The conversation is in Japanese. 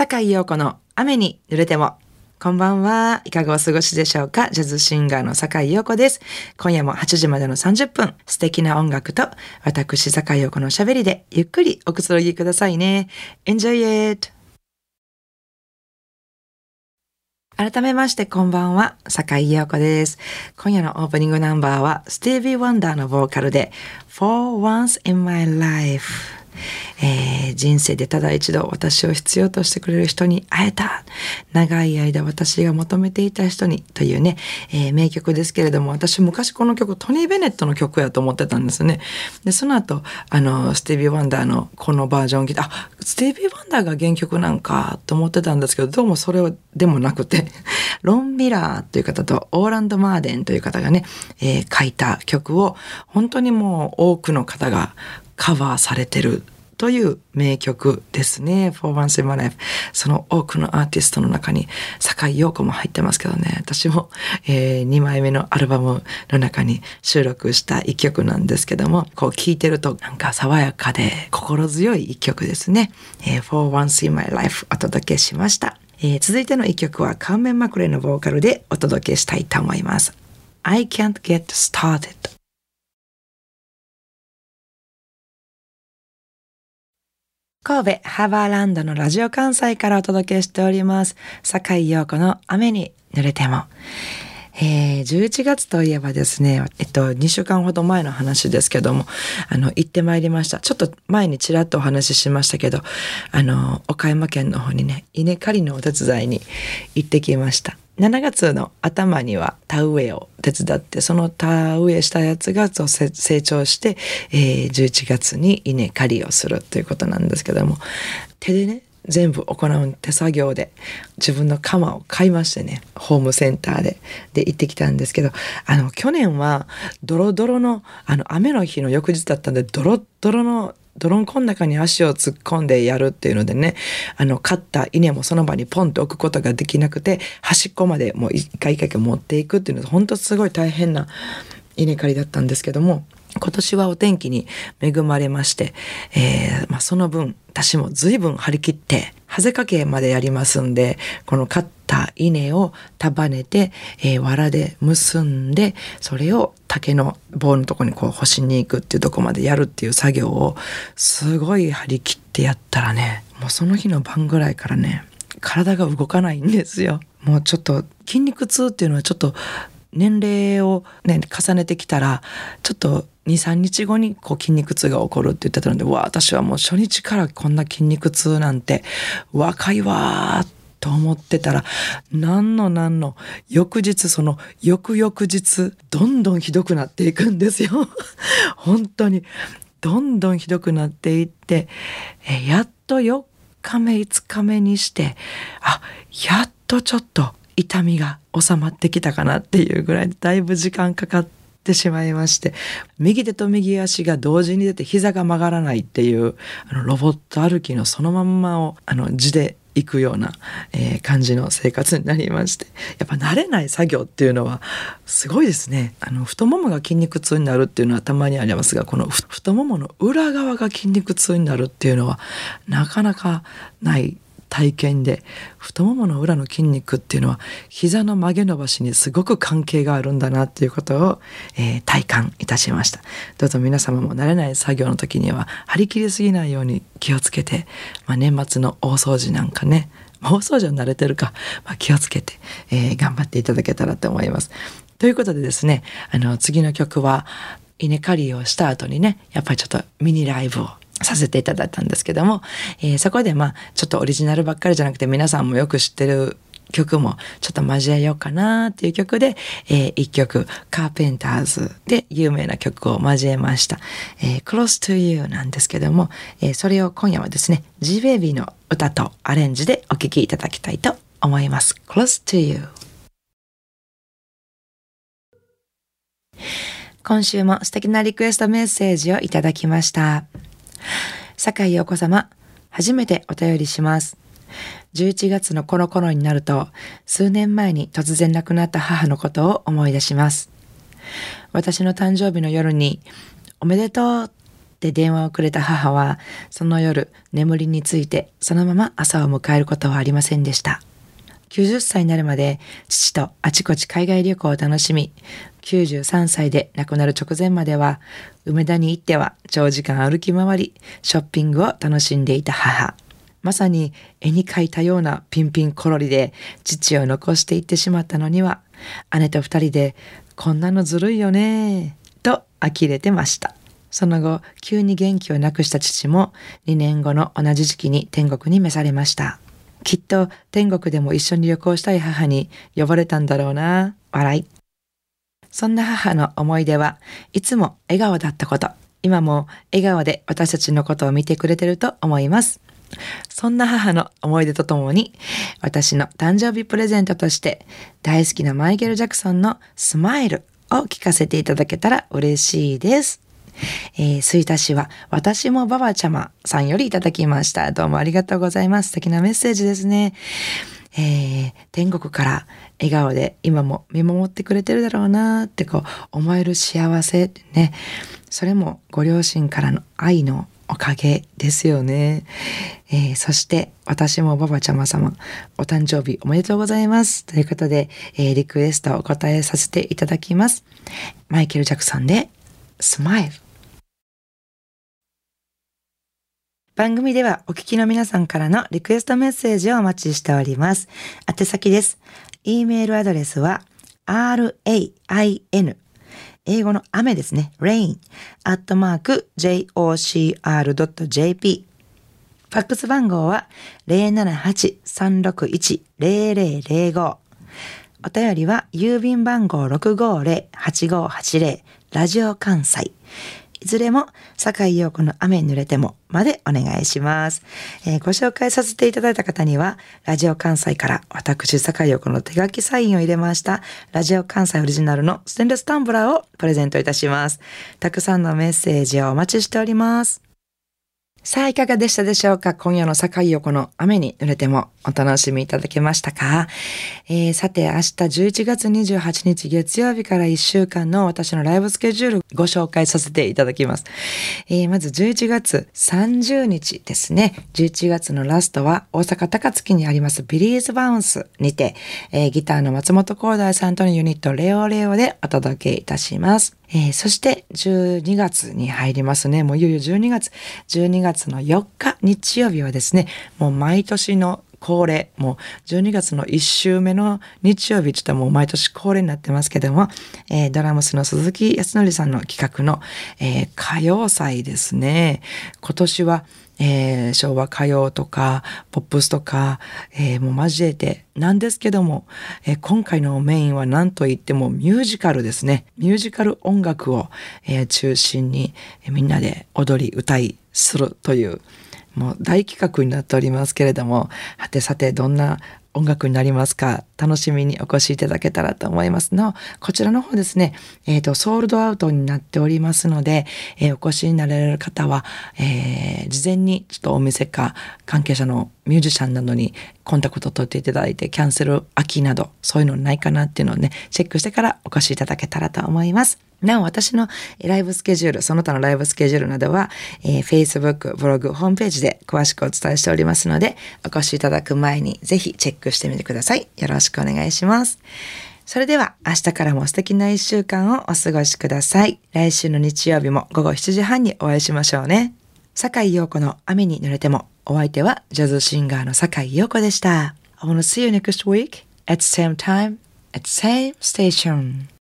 坂井陽子の雨に濡れても。こんばんは。いかがお過ごしでしょうか？ジャズシンガーの坂井陽子です。今夜も8時までの30分、素敵な音楽と私坂井陽子のしゃべりでゆっくりおくつろぎくださいね。Enjoy it! 改めましてこんばんは、坂井陽子です。今夜のオープニングナンバーは、スティービー・ワンダーのボーカルで、For Once in My Life。えー、人生でただ一度私を必要としてくれる人に会えた。長い間私が求めていた人にというね、えー、名曲ですけれども私昔この曲トニー・ベネットの曲やと思ってたんですね。でその後あのスティービー・ワンダーのこのバージョンを聞いてあスティービー・ワンダーが原曲なんかと思ってたんですけどどうもそれでもなくて ロン・ミラーという方とオーランド・マーデンという方がね、えー、書いた曲を本当にもう多くの方がカバーされてるという名曲ですね。For Once in My Life。その多くのアーティストの中に坂井陽子も入ってますけどね。私も、えー、2枚目のアルバムの中に収録した一曲なんですけども、こう聴いてるとなんか爽やかで心強い一曲ですね。えー、For Once in My Life お届けしました。えー、続いての一曲はカーメン・マクレのボーカルでお届けしたいと思います。I can't get started 神戸ハーバーランドのラジオ関西からお届けしております。坂井陽子の雨に濡れても。えー、11月といえばですね、えっと、2週間ほど前の話ですけども、あの、行ってまいりました。ちょっと前にちらっとお話ししましたけど、あの、岡山県の方にね、稲刈りのお手伝いに行ってきました。7月の頭には田植えを手伝ってその田植えしたやつが成長して、えー、11月に稲刈りをするということなんですけども手でね全部行う手作業で自分の鎌を買いましてねホームセンターでで行ってきたんですけどあの去年はドロドロのあの雨の日の翌日だったんでドロドロの泥んこの中に足を突っ込んでやるっていうのでねあの買った稲もその場にポンと置くことができなくて端っこまでもう一回一回持っていくっていうの本当すごい大変な稲刈りだったんですけども今年はお天気に恵まれまして、えーまあ、その分私も随分張り切ってハゼかけまでやりますんでこの買った稲を束ねて、えー、藁で結んでそれを竹の棒のとこにこう干しに行くっていうとこまでやるっていう作業をすごい張り切ってやったらねもうその日の晩ぐらいからね体が動かないんですよ。もうちょっと筋肉痛っていうのはちょっと年齢をね重ねてきたらちょっと23日後にこう筋肉痛が起こるって言ってたのでわ私はもう初日からこんな筋肉痛なんて若いわと思ってたら何の何の翌日その翌々日どんどんひどくなっていくんですよ。本当に。どんどんひどくなっていってえやっと4日目5日目にしてあやっとちょっと痛みが収まってきたかなっていうぐらいだいぶ時間かかってしまいまして右手と右足が同時に出て膝が曲がらないっていうあのロボット歩きのそのまんまをあの字で行くような、えー、感じの生活になりましてやっぱ慣れない作業っていうのはすごいですね。あの太ももが筋肉痛になるっていうのはたまにありますがこの太ももの裏側が筋肉痛になるっていうのはなかなかない体験で太ももの裏の筋肉っていうのは膝の曲げ伸ばしにすごく関係があるんだなっていうことを、えー、体感いたしましたどうぞ皆様も慣れない作業の時には張り切りすぎないように気をつけて、まあ、年末の大掃除なんかね大掃除は慣れてるか、まあ、気をつけて、えー、頑張っていただけたらと思います。ということでですねあの次の曲は稲刈りをした後にねやっぱりちょっとミニライブをさせていただいたんですけども、えー、そこでまあちょっとオリジナルばっかりじゃなくて皆さんもよく知ってる曲もちょっと交えようかなっていう曲で、えー、一曲カーペンターズで有名な曲を交えました、えー、Close to You なんですけども、えー、それを今夜はですね G-Baby の歌とアレンジでお聴きいただきたいと思います。Close to You 今週も素敵なリクエストメッセージをいただきました。酒井陽子様、初めてお便りします。11月のこの頃になると、数年前に突然亡くなった母のことを思い出します。私の誕生日の夜に、おめでとうって電話をくれた母は、その夜眠りについてそのまま朝を迎えることはありませんでした。90歳になるまで父とあちこち海外旅行を楽しみ、93歳で亡くなる直前までは、梅田に行っては長時間歩き回り、ショッピングを楽しんでいた母。まさに絵に描いたようなピンピンコロリで父を残していってしまったのには、姉と二人で、こんなのずるいよね、と呆れてました。その後、急に元気をなくした父も2年後の同じ時期に天国に召されました。きっと天国でも一緒に旅行したい母に呼ばれたんだろうな、笑い。そんな母の思い出はいつも笑顔だったこと。今も笑顔で私たちのことを見てくれてると思います。そんな母の思い出とともに、私の誕生日プレゼントとして大好きなマイケル・ジャクソンのスマイルを聞かせていただけたら嬉しいです。えー、吹田市は私もばばちゃまさんよりいただきました。どうもありがとうございます。素敵なメッセージですね。えー、天国から笑顔で今も見守ってくれてるだろうなってこう思える幸せね。それもご両親からの愛のおかげですよね。えー、そして私もばばちゃま様お誕生日おめでとうございます。ということで、えー、リクエストをお答えさせていただきます。マイケル・ジャクソンでスマイル。番組ではお聞きの皆さんからのリクエストメッセージをお待ちしております。宛先です。e メールアドレスは rain 英語の雨ですね。rain アットマーク jocr.jp ファックス番号は078-361-0005お便りは郵便番号650-8580ラジオ関西いずれも、坂井陽子の雨に濡れてもまでお願いします、えー、ご紹介させていただいた方には、ラジオ関西から私、坂井陽子の手書きサインを入れました、ラジオ関西オリジナルのステンレスタンブラーをプレゼントいたします。たくさんのメッセージをお待ちしております。さあ、いかがでしたでしょうか？今夜の境横の雨に濡れてもお楽しみいただけましたか、えー、さて、明日11月28日月曜日から1週間の私のライブスケジュールご紹介させていただきます。えー、まず11月30日ですね。11月のラストは大阪高槻にありますビリーズバウンスにて、えー、ギターの松本光大さんとのユニットレオレオでお届けいたします。えー、そして12月に入りますね。もういよいよ12月。12月の4日日曜日はですね、もう毎年の恒例、もう12月の1週目の日曜日ちょっともう毎年恒例になってますけども、えー、ドラムスの鈴木康則さんの企画の、えー、歌謡祭ですね。今年はえー、昭和歌謡とかポップスとか、えー、もう交えてなんですけども、えー、今回のメインは何と言ってもミュージカルですね。ミュージカル音楽を、え、中心に、え、みんなで踊り歌いするというもう大企画になっておりますけれども、はてさてどんな音楽になりますか？楽しみにお越しいただけたらと思いますの。こちらの方ですね、えっ、ー、と、ソールドアウトになっておりますので、えー、お越しになられる方は、えー、事前にちょっとお店か関係者のミュージシャンなどにコンタクトを取っていただいて、キャンセル空きなど、そういうのないかなっていうのをね、チェックしてからお越しいただけたらと思います。なお、私のライブスケジュール、その他のライブスケジュールなどは、えー、Facebook、ブログ、ホームページで詳しくお伝えしておりますので、お越しいただく前にぜひチェックしてみてください。よろしくお願いします。それでは、明日からも素敵な一週間をお過ごしください。来週の日曜日も午後7時半にお会いしましょうね。坂井陽子の雨に濡れても、お相手はジャズシンガーの坂井陽子でした。I wanna see you next week at same time at same station.